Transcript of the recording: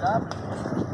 Start.